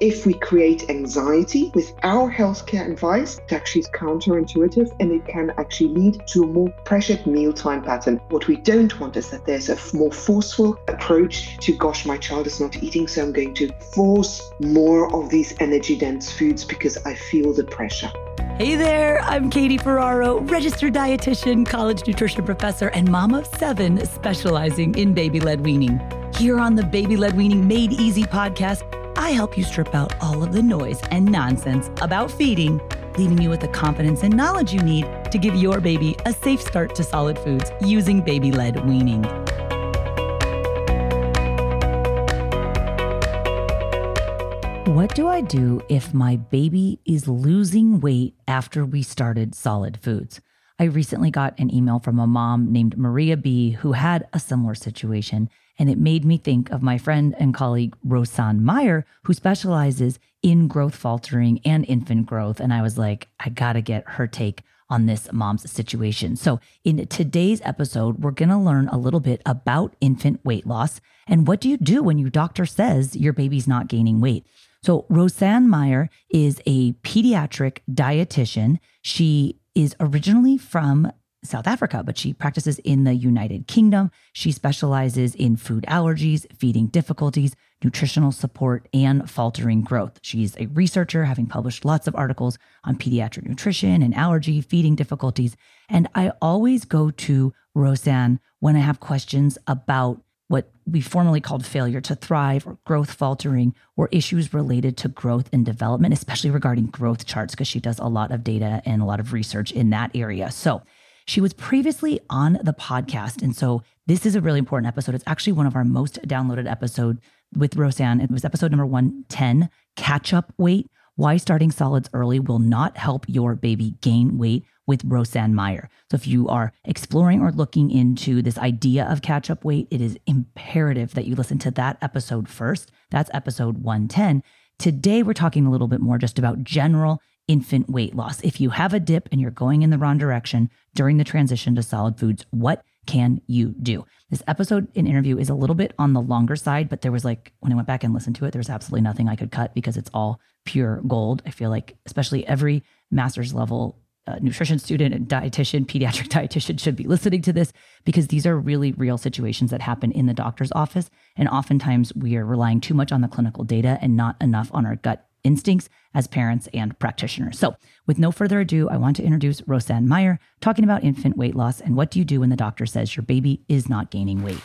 if we create anxiety with our healthcare advice, it actually is counterintuitive and it can actually lead to a more pressured mealtime pattern. What we don't want is that there's a more forceful approach to, gosh, my child is not eating, so I'm going to force more of these energy dense foods because I feel the pressure. Hey there, I'm Katie Ferraro, registered dietitian, college nutrition professor, and mom of seven specializing in baby led weaning. Here on the Baby Led Weaning Made Easy podcast, I help you strip out all of the noise and nonsense about feeding, leaving you with the confidence and knowledge you need to give your baby a safe start to solid foods using baby led weaning. What do I do if my baby is losing weight after we started solid foods? I recently got an email from a mom named Maria B who had a similar situation and it made me think of my friend and colleague, Rosan Meyer, who specializes in growth faltering and infant growth. And I was like, I got to get her take on this mom's situation. So, in today's episode, we're to learn a little bit about infant weight loss and what do you do when your doctor says your baby's not gaining weight. So, Rosan Meyer is a pediatric dietitian. She is originally from South Africa, but she practices in the United Kingdom. She specializes in food allergies, feeding difficulties, nutritional support, and faltering growth. She's a researcher, having published lots of articles on pediatric nutrition and allergy, feeding difficulties. And I always go to Rosan when I have questions about we formally called failure to thrive or growth faltering or issues related to growth and development, especially regarding growth charts, because she does a lot of data and a lot of research in that area. So she was previously on the podcast. And so this is a really important episode. It's actually one of our most downloaded episode with Rosan. It was episode number 110, catch up weight. Why starting solids early will not help your baby gain weight with Rosan Meyer. So if you are exploring or looking into this idea of catch up weight, it is imperative that you listen to that episode first. That's episode 110. Today, we're talking a little bit more just about general infant weight loss. If you have a dip and you're going in the wrong direction during the transition to solid foods, what can you do? This episode and interview is a little bit on the longer side, but there was like, when I went back and listened to it, there was absolutely nothing I could cut because it's all pure gold. I feel like, especially every master's level uh, nutrition student and dietitian, pediatric dietitian should be listening to this because these are really real situations that happen in the doctor's office. And oftentimes we are relying too much on the clinical data and not enough on our gut instincts as parents and practitioners. So, with no further ado, I want to introduce Rosan Meyer talking about infant weight loss and what do you do when the doctor says your baby is not gaining weight.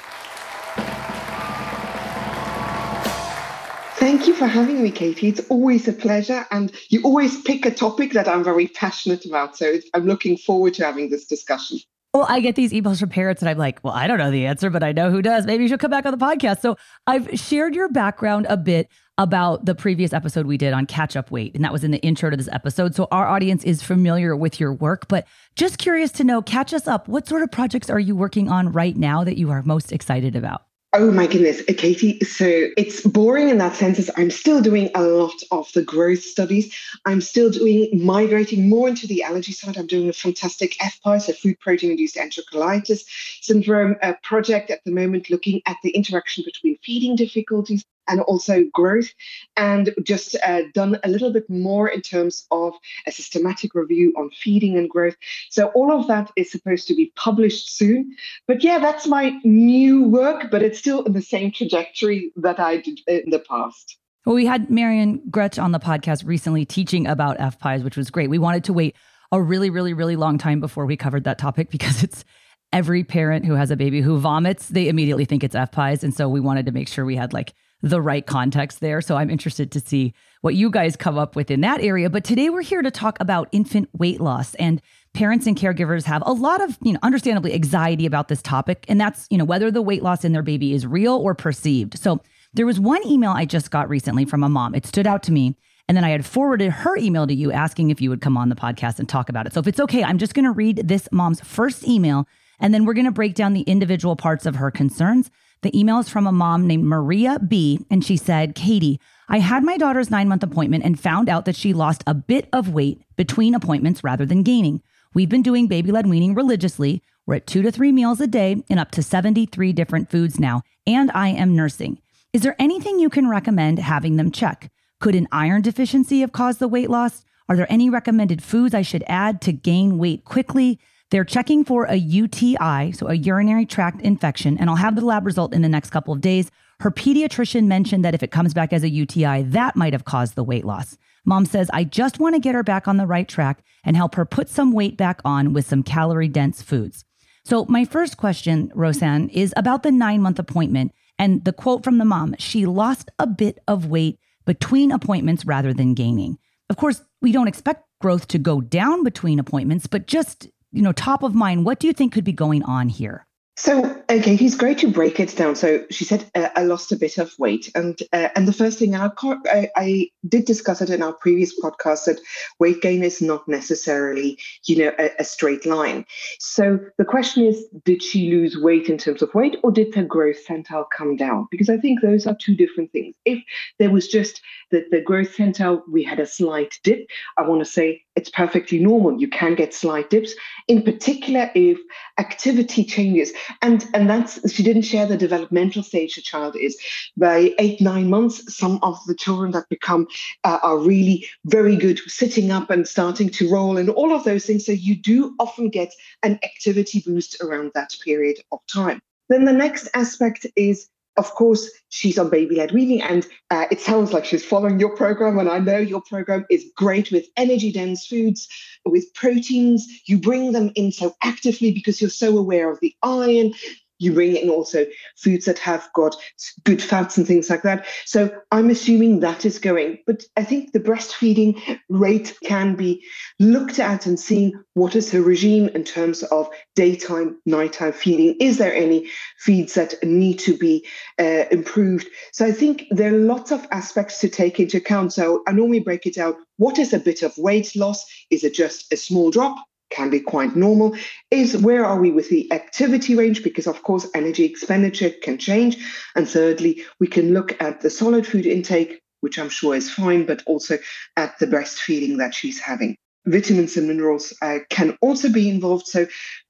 Thank you for having me, Katie. It's always a pleasure. And you always pick a topic that I'm very passionate about. So I'm looking forward to having this discussion. Well, I get these emails from parents and I'm like, well, I don't know the answer, but I know who does. Maybe you should come back on the podcast. So I've shared your background a bit about the previous episode we did on catch up weight. And that was in the intro to this episode. So our audience is familiar with your work, but just curious to know, catch us up. What sort of projects are you working on right now that you are most excited about? Oh my goodness, uh, Katie. So it's boring in that sense. Is I'm still doing a lot of the growth studies. I'm still doing migrating more into the allergy side. I'm doing a fantastic FPIES, so food protein induced enterocolitis syndrome project at the moment, looking at the interaction between feeding difficulties and also growth, and just uh, done a little bit more in terms of a systematic review on feeding and growth. So all of that is supposed to be published soon. But yeah, that's my new work, but it's still in the same trajectory that I did in the past. Well, we had Marion Groetch on the podcast recently teaching about FPIES, which was great. We wanted to wait a really, really, really long time before we covered that topic because it's every parent who has a baby who vomits, they immediately think it's FPIES. And so we wanted to make sure we had like the right context there. So I'm interested to see what you guys come up with in that area. But today we're here to talk about infant weight loss and parents and caregivers have a lot of, you know, understandably anxiety about this topic. And that's, you know, whether the weight loss in their baby is real or perceived. So there was one email I just got recently from a mom. It stood out to me. And then I had forwarded her email to you asking if you would come on the podcast and talk about it. So if it's okay, I'm just going to read this mom's first email and then we're going to break down the individual parts of her concerns. The email is from a mom named Maria B. And she said, Katie, I had my daughter's nine month appointment and found out that she lost a bit of weight between appointments rather than gaining. We've been doing baby led weaning religiously. We're at two to three meals a day and up to 73 different foods now. And I am nursing. Is there anything you can recommend having them check? Could an iron deficiency have caused the weight loss? Are there any recommended foods I should add to gain weight quickly? They're checking for a UTI, so a urinary tract infection, and I'll have the lab result in the next couple of days. Her pediatrician mentioned that if it comes back as a UTI, that might have caused the weight loss. Mom says, I just want to get her back on the right track and help her put some weight back on with some calorie dense foods. So, my first question, Rosan, is about the nine month appointment and the quote from the mom she lost a bit of weight between appointments rather than gaining. Of course, we don't expect growth to go down between appointments, but just, you know, top of mind, what do you think could be going on here? So, okay, he's great to break it down. So she said, uh, I lost a bit of weight. And uh, and the first thing, I, I, I, did discuss it in our previous podcast, that weight gain is not necessarily, you know, a, a, straight line. So the question is, did she lose weight in terms of weight or did her growth centile come down? Because I think those are two different things. If there was just that the growth centile, we had a slight dip, I want to say it's perfectly normal. You can get slight dips, in particular if activity changes. And and that's she didn't share the developmental stage the child is. By eight nine months, some of the children that become uh, are really very good sitting up and starting to roll and all of those things. So you do often get an activity boost around that period of time. Then the next aspect is of course, she's on baby led weaning, and uh, it sounds like she's following your program. And I know your program is great with energy dense foods, with proteins. You bring them in so actively because you're so aware of the iron you bring in also foods that have got good fats and things like that. So I'm assuming that is going. But I think the breastfeeding rate can be looked at and seen what is the regime in terms of daytime, nighttime feeding. Is there any feeds that need to be uh, improved? So I think there are lots of aspects to take into account. So I normally break it out. What is a bit of weight loss? Is it just a small drop? Can be quite normal is where are we with the activity range because of course energy expenditure can change and thirdly we can look at the solid food intake which i'm sure is fine but also at the breastfeeding that she's having vitamins and minerals uh, can also be involved so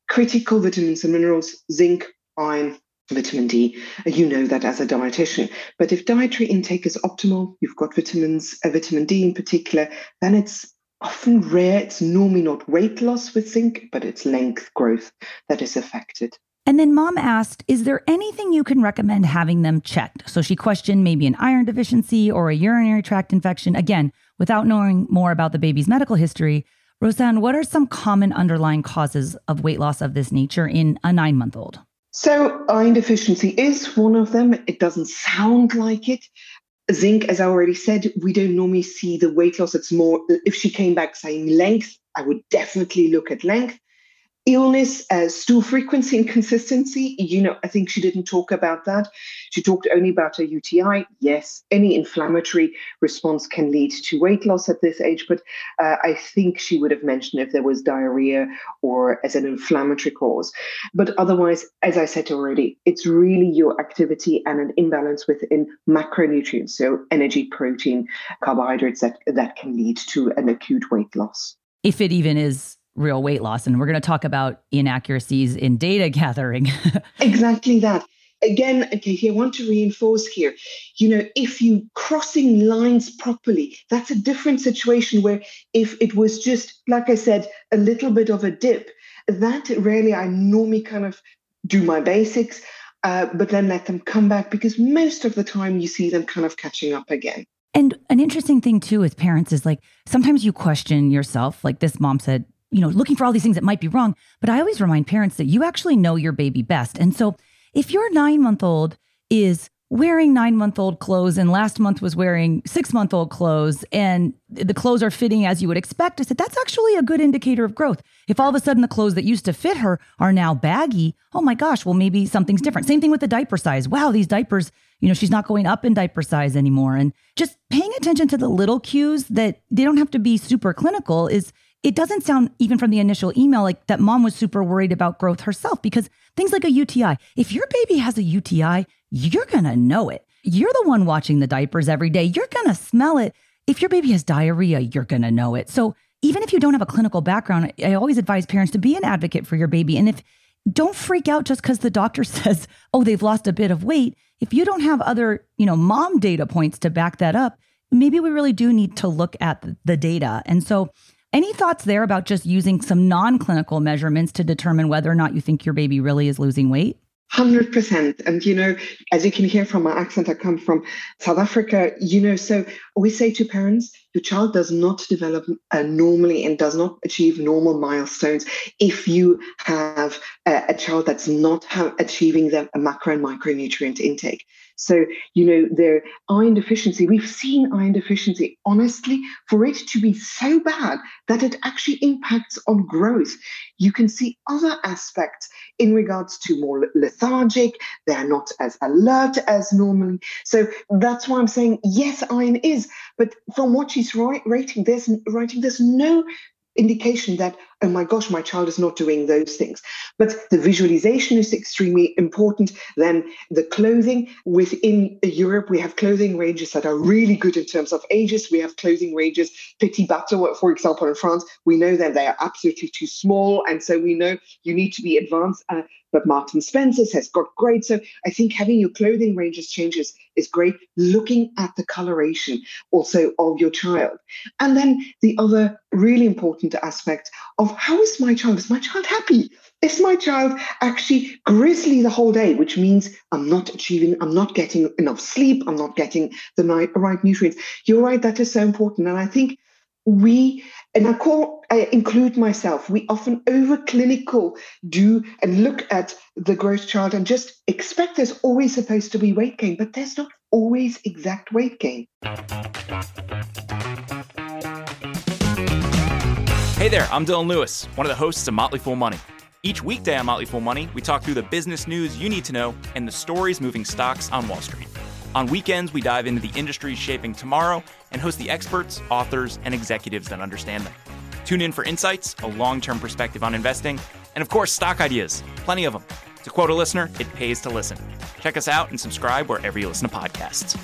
critical vitamins and minerals zinc iron vitamin D. You know that as a dietitian. But if dietary intake is optimal, you've got vitamins, uh, vitamin D in particular, then it's often rare. It's normally not weight loss with zinc, but it's length growth that is affected. And then mom asked, Is there anything you can recommend having them checked? So she questioned maybe an iron deficiency or a urinary tract infection. Again, without knowing more about the baby's medical history, Rosan, what are some common underlying causes of weight loss of this nature in a nine month old? So, iron deficiency is one of them. It doesn't sound like it, Zinc, as I already said, we don't normally see the weight loss. It's more if she came back saying length, I would definitely look at length illness, uh, stool frequency and consistency. You know, I think she didn't talk about that. She talked only about a UTI. Yes, any inflammatory response can lead to weight loss at this age, but uh, I think she would have mentioned if there was diarrhea or as an inflammatory cause. But otherwise, as I said already, it's really your activity and an imbalance within macronutrients, so energy, protein, carbohydrates that that can lead to an acute weight loss. If it even is real weight loss. And we're going to talk about inaccuracies in data gathering. exactly that. again, Katie, I want to reinforce here, you know, if you crossing lines properly, that's a different situation where if it was just, like I said, a little bit of a dip, that really I normally kind of do my basics, uh, but then let them come back because most of the time you see them kind of catching up again. And an interesting thing too as parents is like sometimes you question yourself, like this mom said, you know, looking for all these things that might be wrong. But I always remind parents that you actually know your baby best. And so if your nine month old is wearing nine month old clothes and last month was wearing six month old clothes and the clothes are fitting as you would expect, I said, that's actually a good indicator of growth. If all of a sudden the clothes that used to fit her are now baggy, oh my gosh, well, maybe something's different. Same thing with the diaper size. Wow, these diapers, you know, she's not going up in diaper size anymore. And just paying attention to the little cues that they don't have to be super clinical is it doesn't sound even from the initial email like that mom was super worried about growth herself because things like a UTI, if your baby has a UTI, you're going to know it. You're the one watching the diapers every day. You're going to smell it. If your baby has diarrhea, you're going to know it. So even if you don't have a clinical background, I always advise parents to be an advocate for your baby. And if don't freak out just because the doctor says, oh, they've lost a bit of weight. If you don't have other, you know, mom data points to back that up, maybe we really do need to look at the data. And so any thoughts there about just using some non clinical measurements to determine whether or not you think your baby really is losing weight? 100%. And, you know, as you can hear from my accent, I come from South Africa, you know, so we say to parents, your child does not develop uh, normally and does not achieve normal milestones if you have a, a child that's not achieving the macro and micronutrient intake. So, you know, the iron deficiency, we've seen iron deficiency, honestly, for it to be so bad that it actually impacts on growth. You can see other aspects in regards to more lethargic, they're not as alert as normally. So that's why I'm saying, yes, iron is, but from what she's writing, there's writing, there's no indication that oh my gosh my child is not doing those things. But the visualization is extremely important. Then the clothing within europe we have clothing ranges that are really good in terms of ages. We have clothing ranges petit bateau for example in france we know that they are absolutely too small. And so we know you need to be advanced uh, but Marks and Spencer's has got great. So I think having your clothing ranges changes is great. Looking at the coloration also of your child. And then the other really important aspect of how is my child? Is my child happy? Is my child actually grizzly the whole day, which means I'm not achieving, I'm not getting enough sleep, I'm not getting the right nutrients. You're right, that is so important. And I think we and I call I include myself, we often over clinical do and look at the growth chart and just expect there's always supposed to be weight gain, but there's not always exact weight gain. Hey there, I'm Dylan Lewis, one of the hosts of Motley Fool Money. Each weekday on Motley Fool Money, we talk through the business news you need to know and the stories moving stocks on Wall Street. On weekends, we dive into the industries shaping tomorrow and host the experts, authors, and executives that understand them. Tune in for insights, a long term perspective on investing, and of course, stock ideas. Plenty of them. To quote a listener, it pays to listen. Check us out and subscribe wherever you listen to podcasts.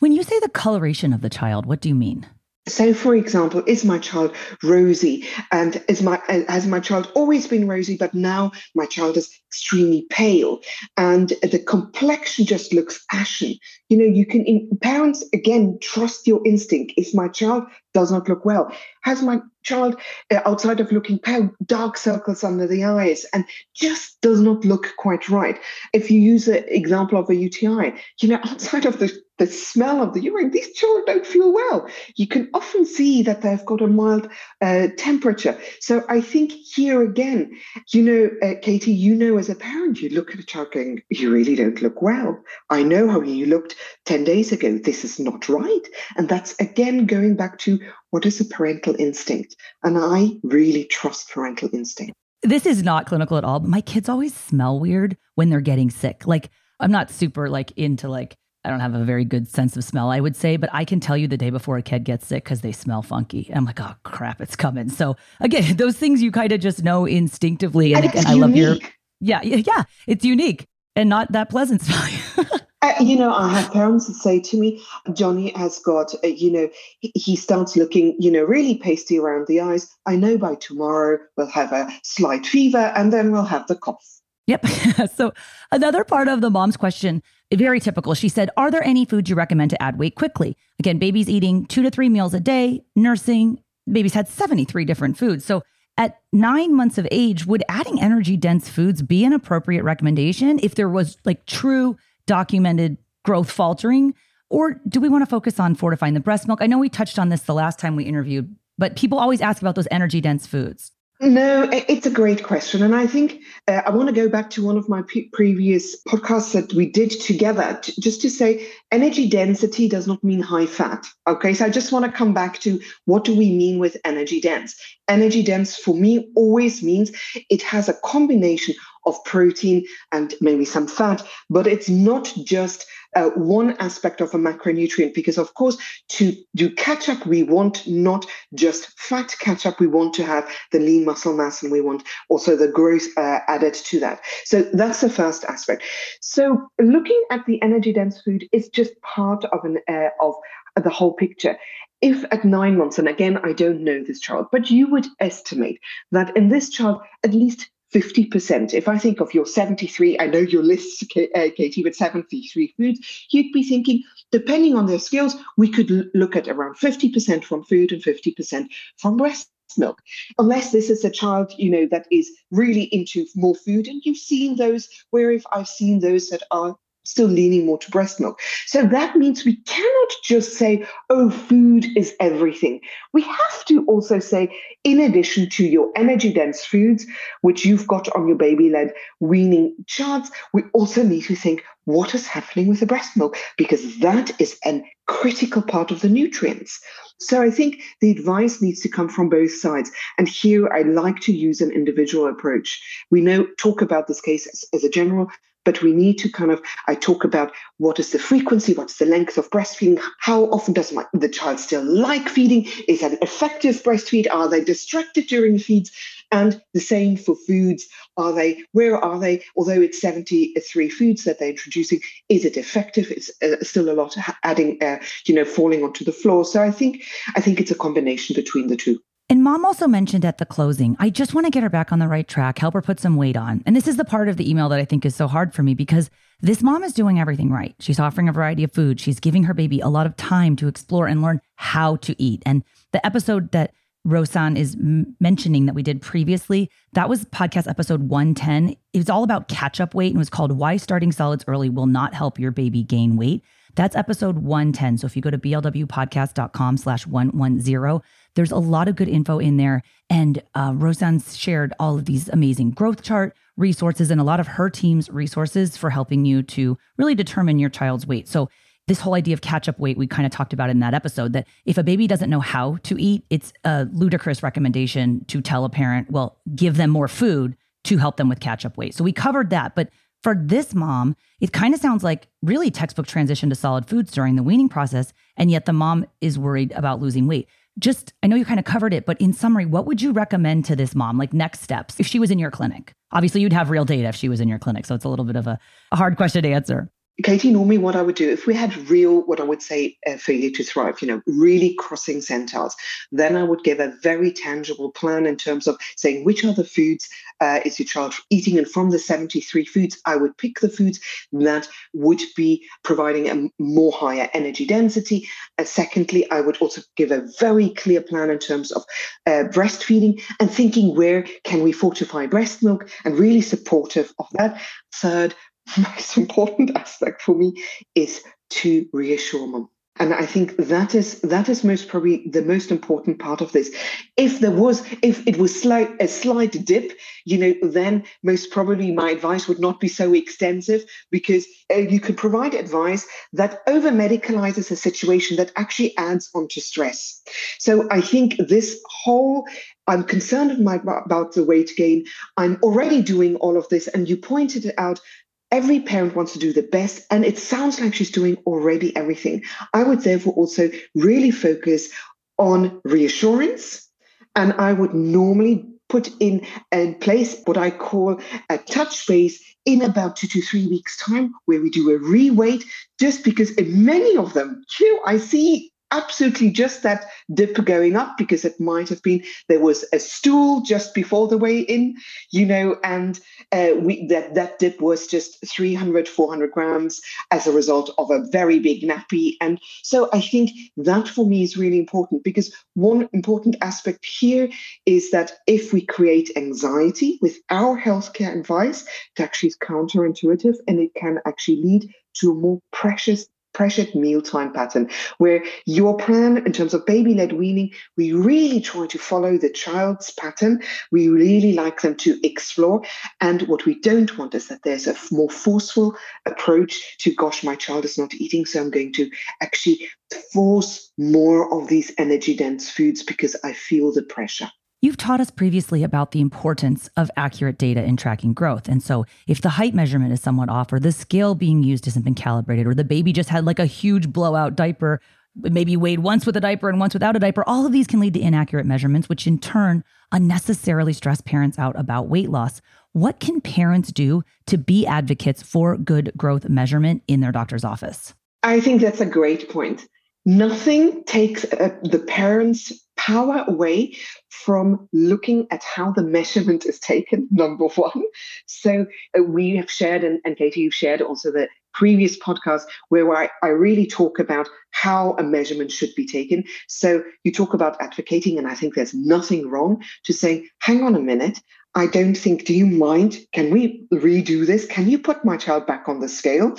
When you say the coloration of the child, what do you mean? So, for example, is my child rosy? And is my uh, has my child always been rosy, but now my child is extremely pale, and the complexion just looks ashen. You know, you can in, parents again trust your instinct. If my child does not look well, has my child uh, outside of looking pale, dark circles under the eyes, and just does not look quite right. If you use an example of a UTI, you know, outside of the the smell of the urine, these children don't feel well. You can often see that they've got a mild uh, temperature. So I think here again, you know, uh, Katie, you know, as a parent, you look at a child going, you really don't look well. I know how you looked 10 days ago. This is not right. And that's again going back to what is a parental instinct? And I really trust parental instinct. This is not clinical at all, but my kids always smell weird when they're getting sick. Like, I'm not super like into like I don't have a very good sense of smell, I would say, but I can tell you the day before a kid gets sick because they smell funky. And I'm like, oh crap, it's coming. So again, those things you kind of just know instinctively. And, and again, I love your yeah, yeah, it's unique and not that pleasant smell. Uh, you know, I have parents that say to me, Johnny has got, uh, you know, he, he starts looking, you know, really pasty around the eyes. I know by tomorrow we'll have a slight fever and then we'll have the cough Yep. so another part of the mom's question, very typical. She said, Are there any foods you recommend to add weight quickly? Again, baby's eating two to three meals a day, nursing, baby's had 73 different foods. So at nine months of age, would adding energy dense foods be an appropriate recommendation if there was like true documented growth faltering? Or do we want to focus on fortifying the breast milk? I know we touched on this the last time we interviewed, but people always ask about those energy dense foods. No, it's a great question. And I think uh, I want to go back to one of my p- previous podcasts that we did together, just to say energy density does not mean high fat. Okay, so I just want to come back to what do we mean with energy dense? Energy dense for me always means it has a combination of protein and maybe some fat, but it's not just uh, one aspect of a macronutrient because, of course, to do catch up, we want not just fat catch up, we want to have the lean muscle mass and we want also the growth uh, added to that. So that's the first aspect. So looking at the energy dense food is just part of an uh, of the whole picture if at nine months, and again, I don't know this child, but you would estimate that in this child, at least 50%. If I think of your 73, I know your list, uh, Katie, with 73 foods, you'd be thinking, depending on their skills, we could look at around 50% from food and 50% from breast milk unless this is a child you know that is really into more food and you've seen those where if i've seen those that are still leaning more to breast milk. So that means we cannot just say, oh, food is everything. We have to also say, in addition to your energy dense foods, which you've got on your baby led weaning charts, we also need to think, what is happening with the breast milk? Because that is a critical part of the nutrients. So I think the advice needs to come from both sides. And here I like to use an individual approach. We know talk about this case as, as a general, but we need to kind of i talk about what is the frequency what's the length of breastfeeding how often does my, the child still like feeding is that effective breastfeed are they distracted during feeds? And the same for foods are they where are they? Although it's 73 foods that they're introducing is it effective? It's uh, still a lot adding uh, you know falling onto the floor. So i think i think it's a combination between the two and mom also mentioned at the closing, I just want to get her back on the right track, help her put some weight on. And this is the part of the email that I think is so hard for me because this mom is doing everything right. She's offering a variety of food. She's giving her baby a lot of time to explore and learn how to eat. And the episode that Rosan is m- mentioning that we did previously, that was podcast episode 110. It was all about catch up weight and was called Why Starting Solids Early Will Not Help Your Baby Gain Weight. That's episode 110. So if you go to blwpodcast.com slash 110, there's a lot of good info in there. And uh, shared all of these amazing growth chart resources and a lot of her team's resources for helping you to really determine your child's weight. So this whole idea of catch up weight, we kind of talked about in that episode that if a baby doesn't know how to eat, it's a ludicrous recommendation to tell a parent, well, give them more food to help them with catch up weight. So we covered that. But for this mom, it kind of sounds like really textbook transition to solid foods during the weaning process. And yet the mom is worried about losing weight just I know you kind of covered it, but in summary, what would you recommend to this mom, like next steps, if she was in your clinic? Obviously, you'd have real data if she was in your clinic. So it's a little bit of a, a hard question to answer. Katie, normally what I would do, if we had real, what I would say, uh, failure to thrive, you know, really crossing centiles, then I would give a very tangible plan in terms of saying which are the foods uh, is your child eating, and from the 73 foods, I would pick the foods that would be providing a more higher energy density. And secondly, I would also give a very clear plan in terms of uh, breastfeeding and thinking where can we fortify breast milk and really supportive of that. Third, most important aspect for me is to reassure mom and i think that is that is most probably the most important part of this if there was if it was slight a slight dip you know then most probably my advice would not be so extensive because uh, you could provide advice that over medicalizes a situation that actually adds on to stress so i think this whole I'm concerned about the weight gain. I'm already doing all of this. And you pointed it out every parent wants to do the best and it sounds like she's doing already everything. I would therefore also really focus on reassurance and i would normally put in in place what i call a touch base in about two to three weeks time where we do a reweight just because in many of them know, i see absolutely just that dip going up because it might have been there was a stool just before the weigh in, you know, and uh, we that that dip was just 300, 400 grams as a result of a very big nappy. And so I think that for me is really important because one important aspect here is that if we create anxiety with our healthcare advice, it actually is counterintuitive and it can actually lead to more precious pressured mealtime pattern where your plan in terms of baby led weaning we really try to follow the child's pattern. We really like them to explore. And what we don't want is that there's a more forceful approach to gosh my child is not eating so i'm going to actually force more of these energy dense foods because i feel the pressure You've taught us previously about the importance of accurate data in tracking growth. And so, if the height measurement is somewhat off, or the scale being used hasn't been calibrated, or the baby just had like a huge blowout diaper, maybe weighed once with a diaper and once without a diaper, all of these can lead to inaccurate measurements, which in turn unnecessarily stress parents out about weight loss. What can parents do to be advocates for good growth measurement in their doctor's office? I think that's a great point. Nothing takes uh, the parents' power away from looking at how the measurement is taken, number one. So uh, we have shared, and, and Katie, you've shared also the previous podcast where I, I really talk about how a measurement should be taken. So you talk about advocating, and I think there's nothing wrong to saying, hang on a minute, I don't think, do you mind? Can we redo this? Can you put my child back on the scale?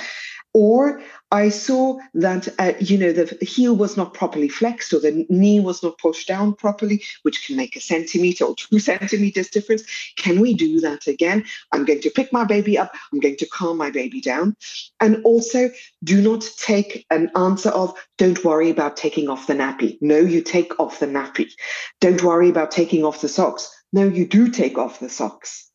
Or I saw that, uh, you know, the heel was not properly flexed or the knee was not pushed down properly, which can make a centimeter or two centimeters difference. Can we do that again? I'm going to pick my baby up. I'm going to calm my baby down. And also, do not take an answer of, don't worry about taking off the nappy. No, you take off the nappy. Don't worry about taking off the socks. No, you do take off the socks.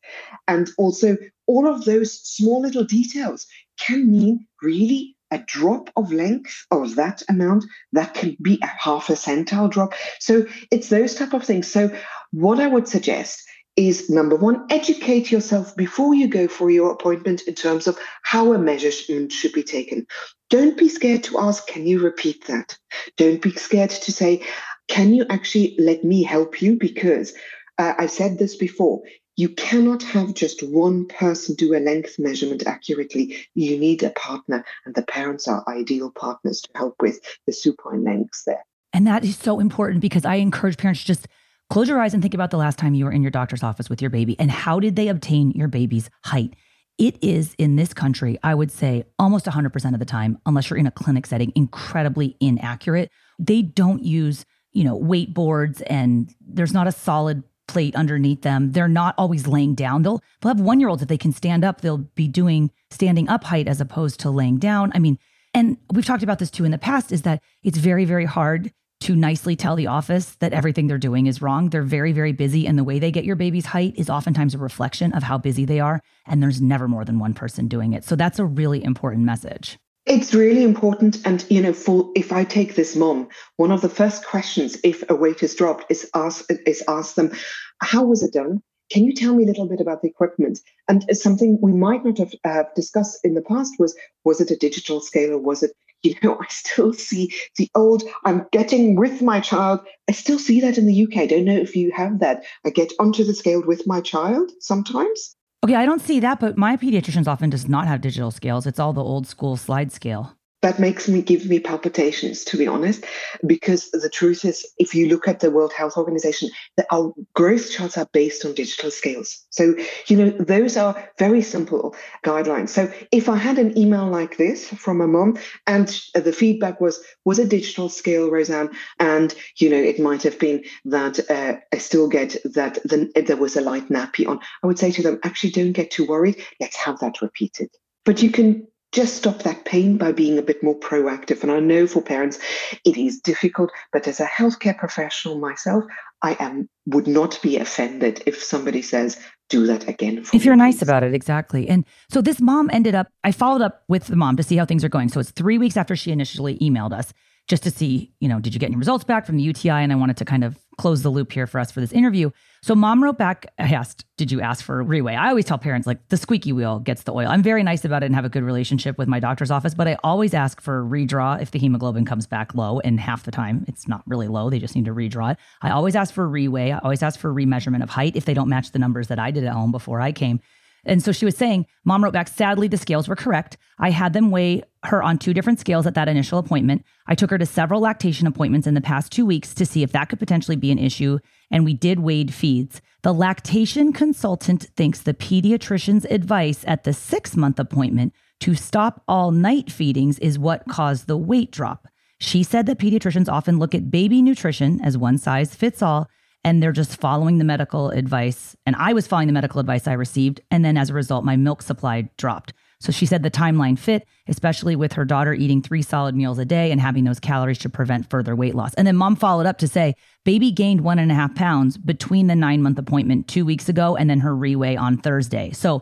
And also, all of those small little details can mean really a drop of length of that amount that can be a half a centile drop. So it's those type of things. So what i would suggest is number one educate yourself before you go for your appointment in terms of how a measurement should be taken. Don't be scared to ask can you repeat that? Don't be scared to say can you actually let me help you? Because uh, I've said this before. You cannot have just one person do a length measurement accurately. You need a partner, and the parents are ideal partners to help with the supine lengths there. And that is so important because I encourage parents to just close your eyes and think about the last time you were in your doctor's office with your baby and how did they obtain your baby's height. It is in this country, I would say almost 100% of the time, unless you're in a clinic setting, incredibly inaccurate. They don't use, you know, weight boards and there's not a solid plate underneath them. They're not always laying down. They'll they'll have one year olds if they can stand up, they'll be doing standing up height as opposed to laying down. I mean, and we've talked about this too in the past, is that it's very, very hard to nicely tell the office that everything they're doing is wrong. They're very, very busy. And the way they get your baby's height is oftentimes a reflection of how busy they are. And there's never more than one person doing it. So that's a really important message. It's really important. And, you know, for if I take this mom, one of the first questions, if a weight is dropped, is ask, is ask them, how was it done? Can you tell me a little bit about the equipment? And something we might not have uh, discussed in the past was, was it a digital scale or was it, you know, I still see the old, I'm getting with my child. I still see that in the UK. I don't know if you have that. I get onto the scale with my child sometimes. Okay, I don't see that, but my pediatrician's often does not have digital scales. It's all the old school slide scale that makes me give me palpitations to be honest because the truth is if you look at the world health organization our growth charts are based on digital scales. So you know those are very simple guidelines. So if i had an email like this from a mom and the feedback was was a digital scale Rosan? And you know it might have been that uh, i still get that the, there was a light nappy on i would say to them actually don't get too worried. Let's have that repeated. But you can just stop that pain by being a bit more proactive. And I know for parents it is difficult, but as a healthcare professional myself, I am would not be offended if somebody says, do that again. if you're nice about it, exactly. And so this mom ended up, I followed up with the mom to see how things are going. So it's three weeks after she initially emailed us just to see, you know, did you get any results back from the UTI? And I wanted to kind of close the loop here for us for this interview. So mom wrote back, I asked, Did you ask for a reweigh? I always tell parents, like, the squeaky wheel gets the oil. I'm very nice about it and have a good relationship with my doctor's office, but I always ask for a redraw if the hemoglobin comes back low. And half the time, it's not really low. They just need to redraw it. I always ask for a reweigh. I always ask for a remeasurement of height if they don't match the numbers that I did at home before I came. And so she was saying, Mom wrote back, sadly, the scales were correct. I had them weigh her on two different scales at that initial appointment. I took her to several lactation appointments in the past two weeks to see if that could potentially be an issue. And we did weighed feeds. The lactation consultant thinks the pediatrician's advice at the six month appointment to stop all night feedings is what caused the weight drop. She said that pediatricians often look at baby nutrition as one size fits all and they're just following the medical advice. And I was following the medical advice I received. And then as a result, my milk supply dropped. So she said the timeline fit, especially with her daughter eating three solid meals a day and having those calories to prevent further weight loss. And then mom followed up to say, baby gained one and a half pounds between the nine month appointment two weeks ago and then her reweigh on Thursday. So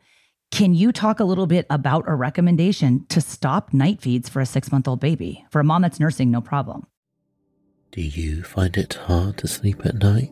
can you talk a little bit about a recommendation to stop night feeds for a six month old baby? For a mom that's nursing, no problem. Do you find it hard to sleep at night?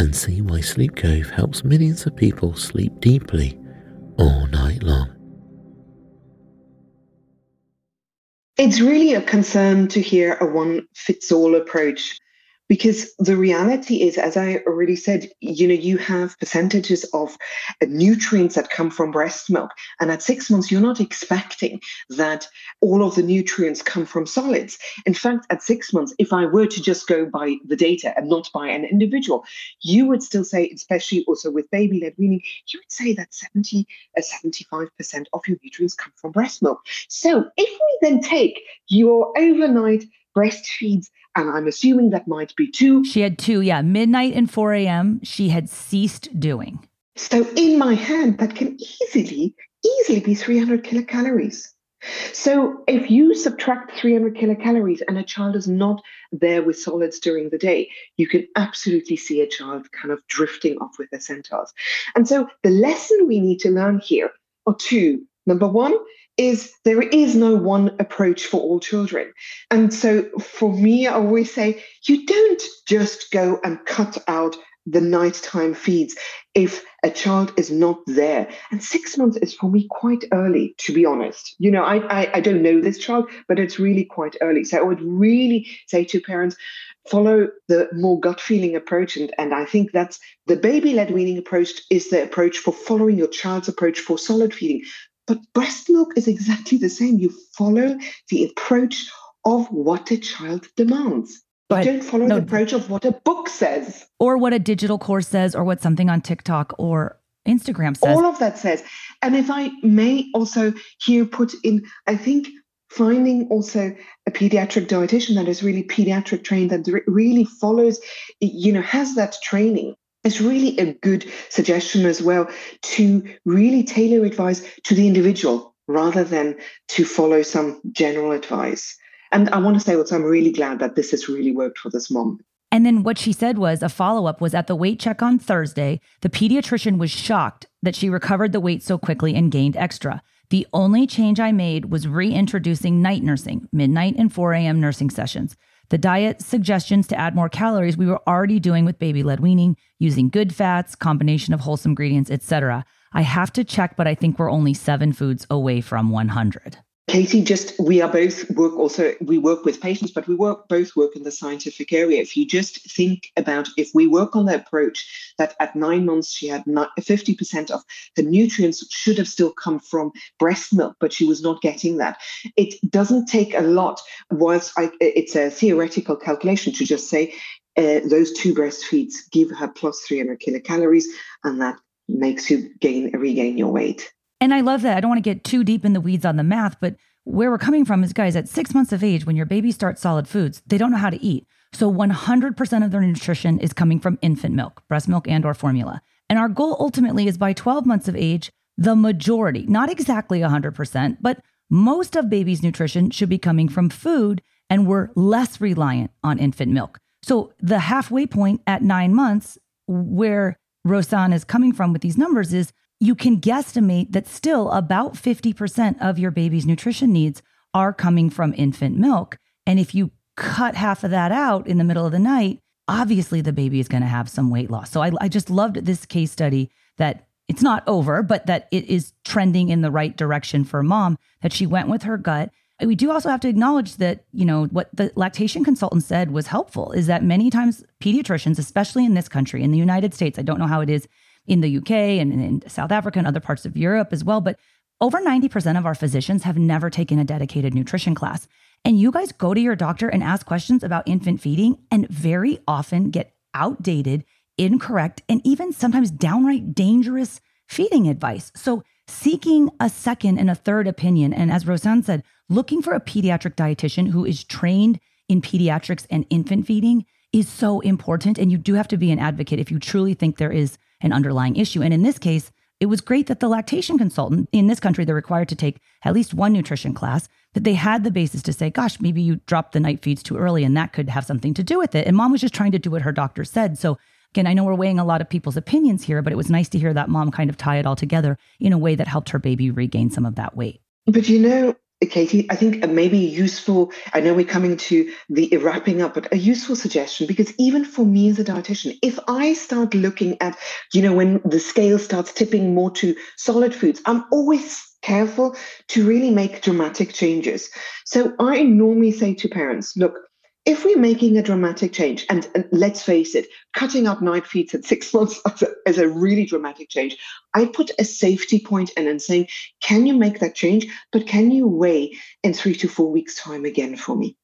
and see why Sleep Cove helps millions of people sleep deeply all night long. It's really a concern to hear a one fits all approach because the reality is as i already said you know you have percentages of nutrients that come from breast milk. And at six months you're not expecting that all of the nutrients come from solids. In fact at six months if i were to just go by the data and not by an individual you would still say especially also with baby led weaning you would say that 70 uh, 75% of your nutrients come from breast milk. So if we then take your overnight breastfeeds and I'm assuming that might be two. She had two, yeah. Midnight and 4 a.m. she had ceased doing. So in my hand, that can easily, easily be 300 kilocalories. So if you subtract 300 kilocalories and a child is not there with solids during the day, you can absolutely see a child kind of drifting off with their centiles. And so the lesson we need to learn here are two. Number one is there is no one approach for all children. And so for me, I always say you don't just go and cut out the nighttime feeds if a child is not there. And six months is for me quite early, to be honest. You know, I, I, I don't know this child, but it's really quite early. So I would really say to parents, follow the more gut feeling approach. And, and I think that's the baby led weaning approach is the approach for following your child's approach for solid feeding. But breast milk is exactly the same. You follow the approach of what a child demands. But you don't follow no, the approach of what a book says. Or what a digital course says, or what something on TikTok or Instagram says. All of that says. And if I may also here put in, I think finding also a pediatric dietitian that is really pediatric trained that really follows you know has that training it's really a good suggestion as well to really tailor advice to the individual rather than to follow some general advice. And I want to say also, I'm really glad that this has really worked for this mom. And then what she said was a follow up was at the weight check on Thursday, the pediatrician was shocked that she recovered the weight so quickly and gained extra. The only change I made was reintroducing night nursing, midnight and 4 a.m. nursing sessions. The diet suggestions to add more calories we were already doing with baby led weaning, using good fats, combination of wholesome ingredients, etc. I have to check, but I think we're only seven foods away from 100. Katie, just we are both work also, we work with patients, but we work both work in the scientific area. If you just think about if we work on the approach that at nine months she had 50% of the nutrients should have still come from breast milk, but she was not getting that. It doesn't take a lot, whilst I, it's a theoretical calculation to just say uh, those two breastfeeds give her plus 300 kilocalories, and that makes you gain regain your weight. And I love that. I don't want to get too deep in the weeds on the math, but where we're coming from is guys, at six months of age, when your baby starts solid foods, they don't know how to eat. So 100% of their nutrition is coming from infant milk, breast milk and or formula. And our goal ultimately is by 12 months of age, the majority, not exactly 100%, but most of baby's nutrition should be coming from food, and we're less reliant on infant milk. So the halfway point at nine months, where Rosan is coming from with these numbers, is you can guesstimate that still about 50% of your baby's nutrition needs are coming from infant milk. And if you cut half of that out in the middle of the night, obviously the baby is going to have some weight loss. So I, I just loved this case study that it's not over, but that it is trending in the right direction for mom, that she went with her gut. We do also have to acknowledge that, you know, what the lactation consultant said was helpful is that many times pediatricians, especially in this country, in the United States, I don't know how it is in the UK and in South Africa and other parts of Europe as well, but over 90% of our physicians have never taken a dedicated nutrition class. And you guys go to your doctor and ask questions about infant feeding and very often get outdated, incorrect, and even sometimes downright dangerous feeding advice. So, seeking a second and a third opinion, and as Rosan said, looking for a pediatric dietitian who is trained in pediatrics and infant feeding is so important. And you do have to be an advocate if you truly think there is an underlying issue. And in this case, it was great that the lactation consultant in this country, they're required to take at least one nutrition class, that they had the basis to say, gosh, maybe you dropped the night feeds too early and that could have something to do with it. And mom was just trying to do what her doctor said. So again, I know we're weighing a lot of people's opinions here, but it was nice to hear that mom kind of tie it all together in a way that helped her baby regain some of that weight. But you know, Katie, I think maybe useful. I know we're coming to the wrapping up, but a useful suggestion because even for me as a dietitian, if I start looking at, you know, when the scale starts tipping more to solid foods, I'm always careful to really make dramatic changes. So I normally say to parents, look, if we're making a dramatic change, and, and, let's face it, cutting out night feeds at six months is a, is a, really dramatic change, I put a safety point in and saying, can you make that change? But can you weigh in three to four weeks' time again for me?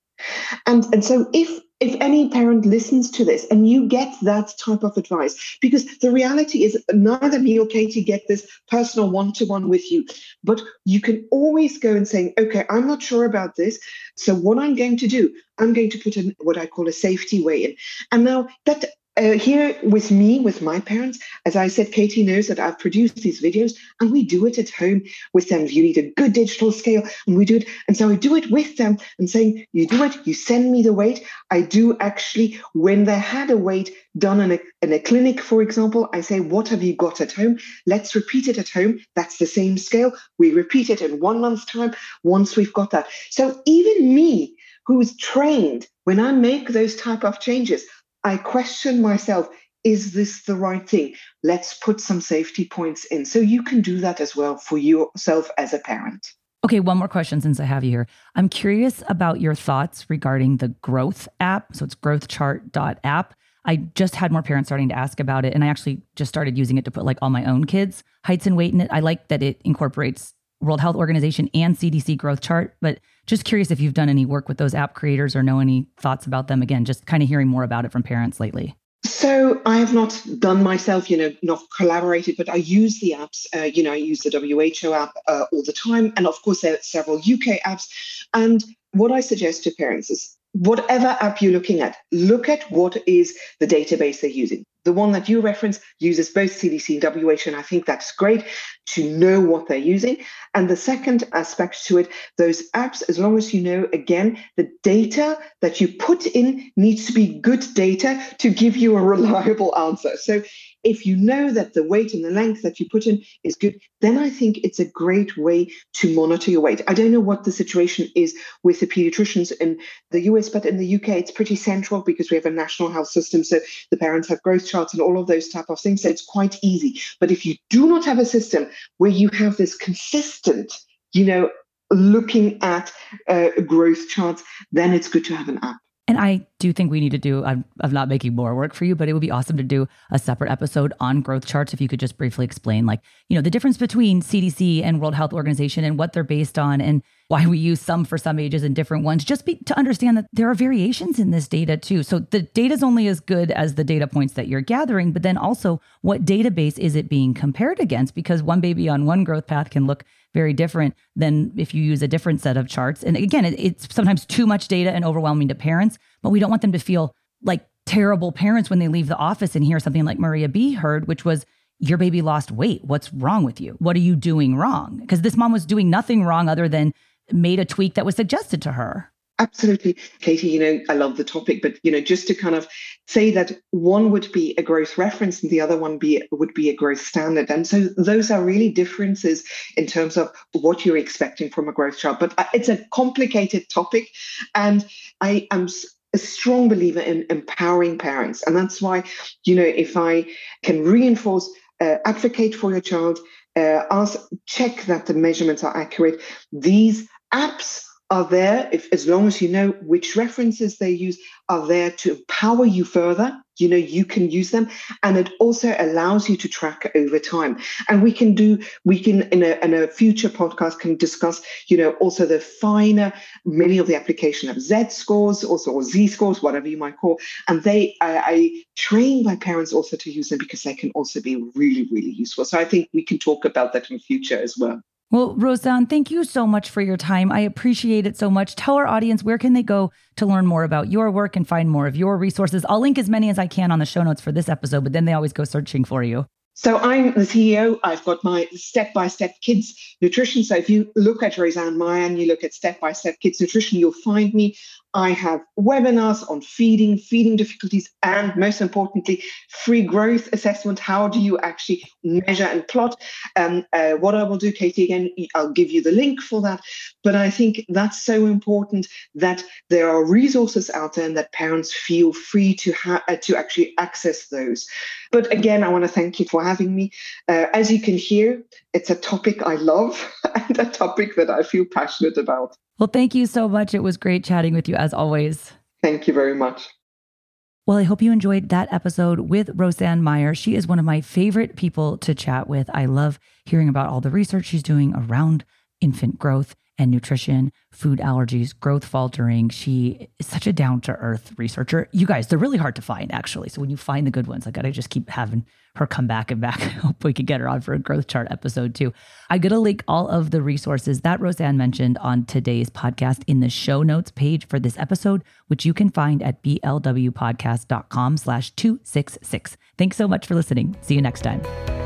And, and so if if any parent listens to this and you get that type of advice, because the reality is neither me or Katie get this personal one-to-one with you, but you can always go and say, okay, I'm not sure about this. So what I'm going to do, I'm going to put in what I call a safety weigh in. And now that uh, here with me, with my parents, as I said, Katie knows that I've produced these videos and we do it at home with them. You need a good digital scale and we do it. And so I do it with them and saying, you do it, you send me the weight. I do actually, when they had a weight done in a, in a clinic, for example, I say, what have you got at home? Let's repeat it at home. That's the same scale. We repeat it in one month's time once we've got that. So even me, who is trained when I make those type of changes, I question myself is this the right thing? Let's put some safety points in. So you can do that as well for yourself as a parent. Okay, one more question since I have you here. I'm curious about your thoughts regarding the growth app. So it's growthchart.app. I just had more parents starting to ask about it, and I actually just started using it to put like all my own kids' heights and weight in it. I like that it incorporates World Health Organization and CDC growth chart, but just curious if you've done any work with those app creators or know any thoughts about them. Again, just kind of hearing more about it from parents lately. So I have not done myself, you know, not collaborated, but I use the apps. Uh, you know, I use the WHO app uh, all the time, and of course there are several UK apps. And what I suggest to parents is whatever app you're looking at, look at what is the database they're using. The one that you reference uses both CDC and WHO, and I think that's great to know what they're using. And the second aspect to it, those apps, as long as you know, again, the data that you put in needs to be good data to give you a reliable answer. So if you know that the weight and the length that you put in is good, then I think it's a great way to monitor your weight. I don't know what the situation is with the pediatricians in the US, but in the UK, it's pretty central because we have a national health system. So the parents have growth charts and all of those type of things. So it's quite easy. But if you do not have a system where you have this consistent, you know, looking at uh, growth charts, then it's good to have an app. And I do think we need to do, I'm, I'm not making more work for you, but it would be awesome to do a separate episode on growth charts. If you could just briefly explain, like, you know, the difference between CDC and World Health Organization and what they're based on and why we use some for some ages and different ones, just be, to understand that there are variations in this data too. So the data is only as good as the data points that you're gathering, but then also what database is it being compared against? Because one baby on one growth path can look very different than if you use a different set of charts. And again, it, it's sometimes too much data and overwhelming to parents, but we don't want them to feel like terrible parents when they leave the office and hear something like Maria B heard, which was, your baby lost weight. What's wrong with you? What are you doing wrong? Because this mom was doing nothing wrong other than made a tweak that was suggested to her. Absolutely. Katie, you know, I love the topic, but you know, just to kind of say that one would be a growth reference and the other one be would be a growth standard. And so those are really differences in terms of what you're expecting from a growth chart. But uh, it's a complicated topic. And I am a strong believer in empowering parents. And that's why, you know, if I can reinforce, uh, advocate for your child, uh, ask, check that the measurements are accurate, these apps are there if as long as you know which references they use are there to empower you further. You know you can use them. And it also allows you to track over time. And we can do we can in a, in a future podcast can discuss you know also the finer many of the application of z scores also or z scores whatever you might call. And they I, I train my parents also to use them because they can also be really really useful. So i think we can talk about that in future as well well, Rosan, thank you so much for your time. I appreciate it so much. Tell our audience where can they go to learn more about your work and find more of your resources. I'll link as many as I can on the show notes for this episode, but then they always go searching for you. So I'm the CEO. I've got my step-by-step kids nutrition. So if you look at Rosan Meyer and you look at step-by-step kids nutrition, you'll find me. I have webinars on feeding, feeding difficulties, and most importantly, free growth assessment. How do you actually measure and plot? Um, uh, what I will do, Katie, again, I'll give you the link for that. But I think that's so important that there are resources out there and that parents feel free to ha- uh, to actually access those. But again, I want to thank you for having me. Uh, as you can hear, it's a topic I love and a topic that I feel passionate about. Well, thank you so much. It was great chatting with you as always. Thank you very much. Well, I hope you enjoyed that episode with Rosan Meyer. She is one of my favorite people to chat with. I love hearing about all the research she's doing around infant growth and nutrition, food allergies, growth faltering. She is such a down to earth researcher. You guys, they're really hard to find, actually. So when you find the good ones, I got to just keep having her come back and back. I hope we could get her on for a growth chart episode too. I'm going to link all of the resources that Rosan mentioned on today's podcast in the show notes page for this episode, which you can find at blwpodcast.com slash 266. Thanks so much for listening. See you next time.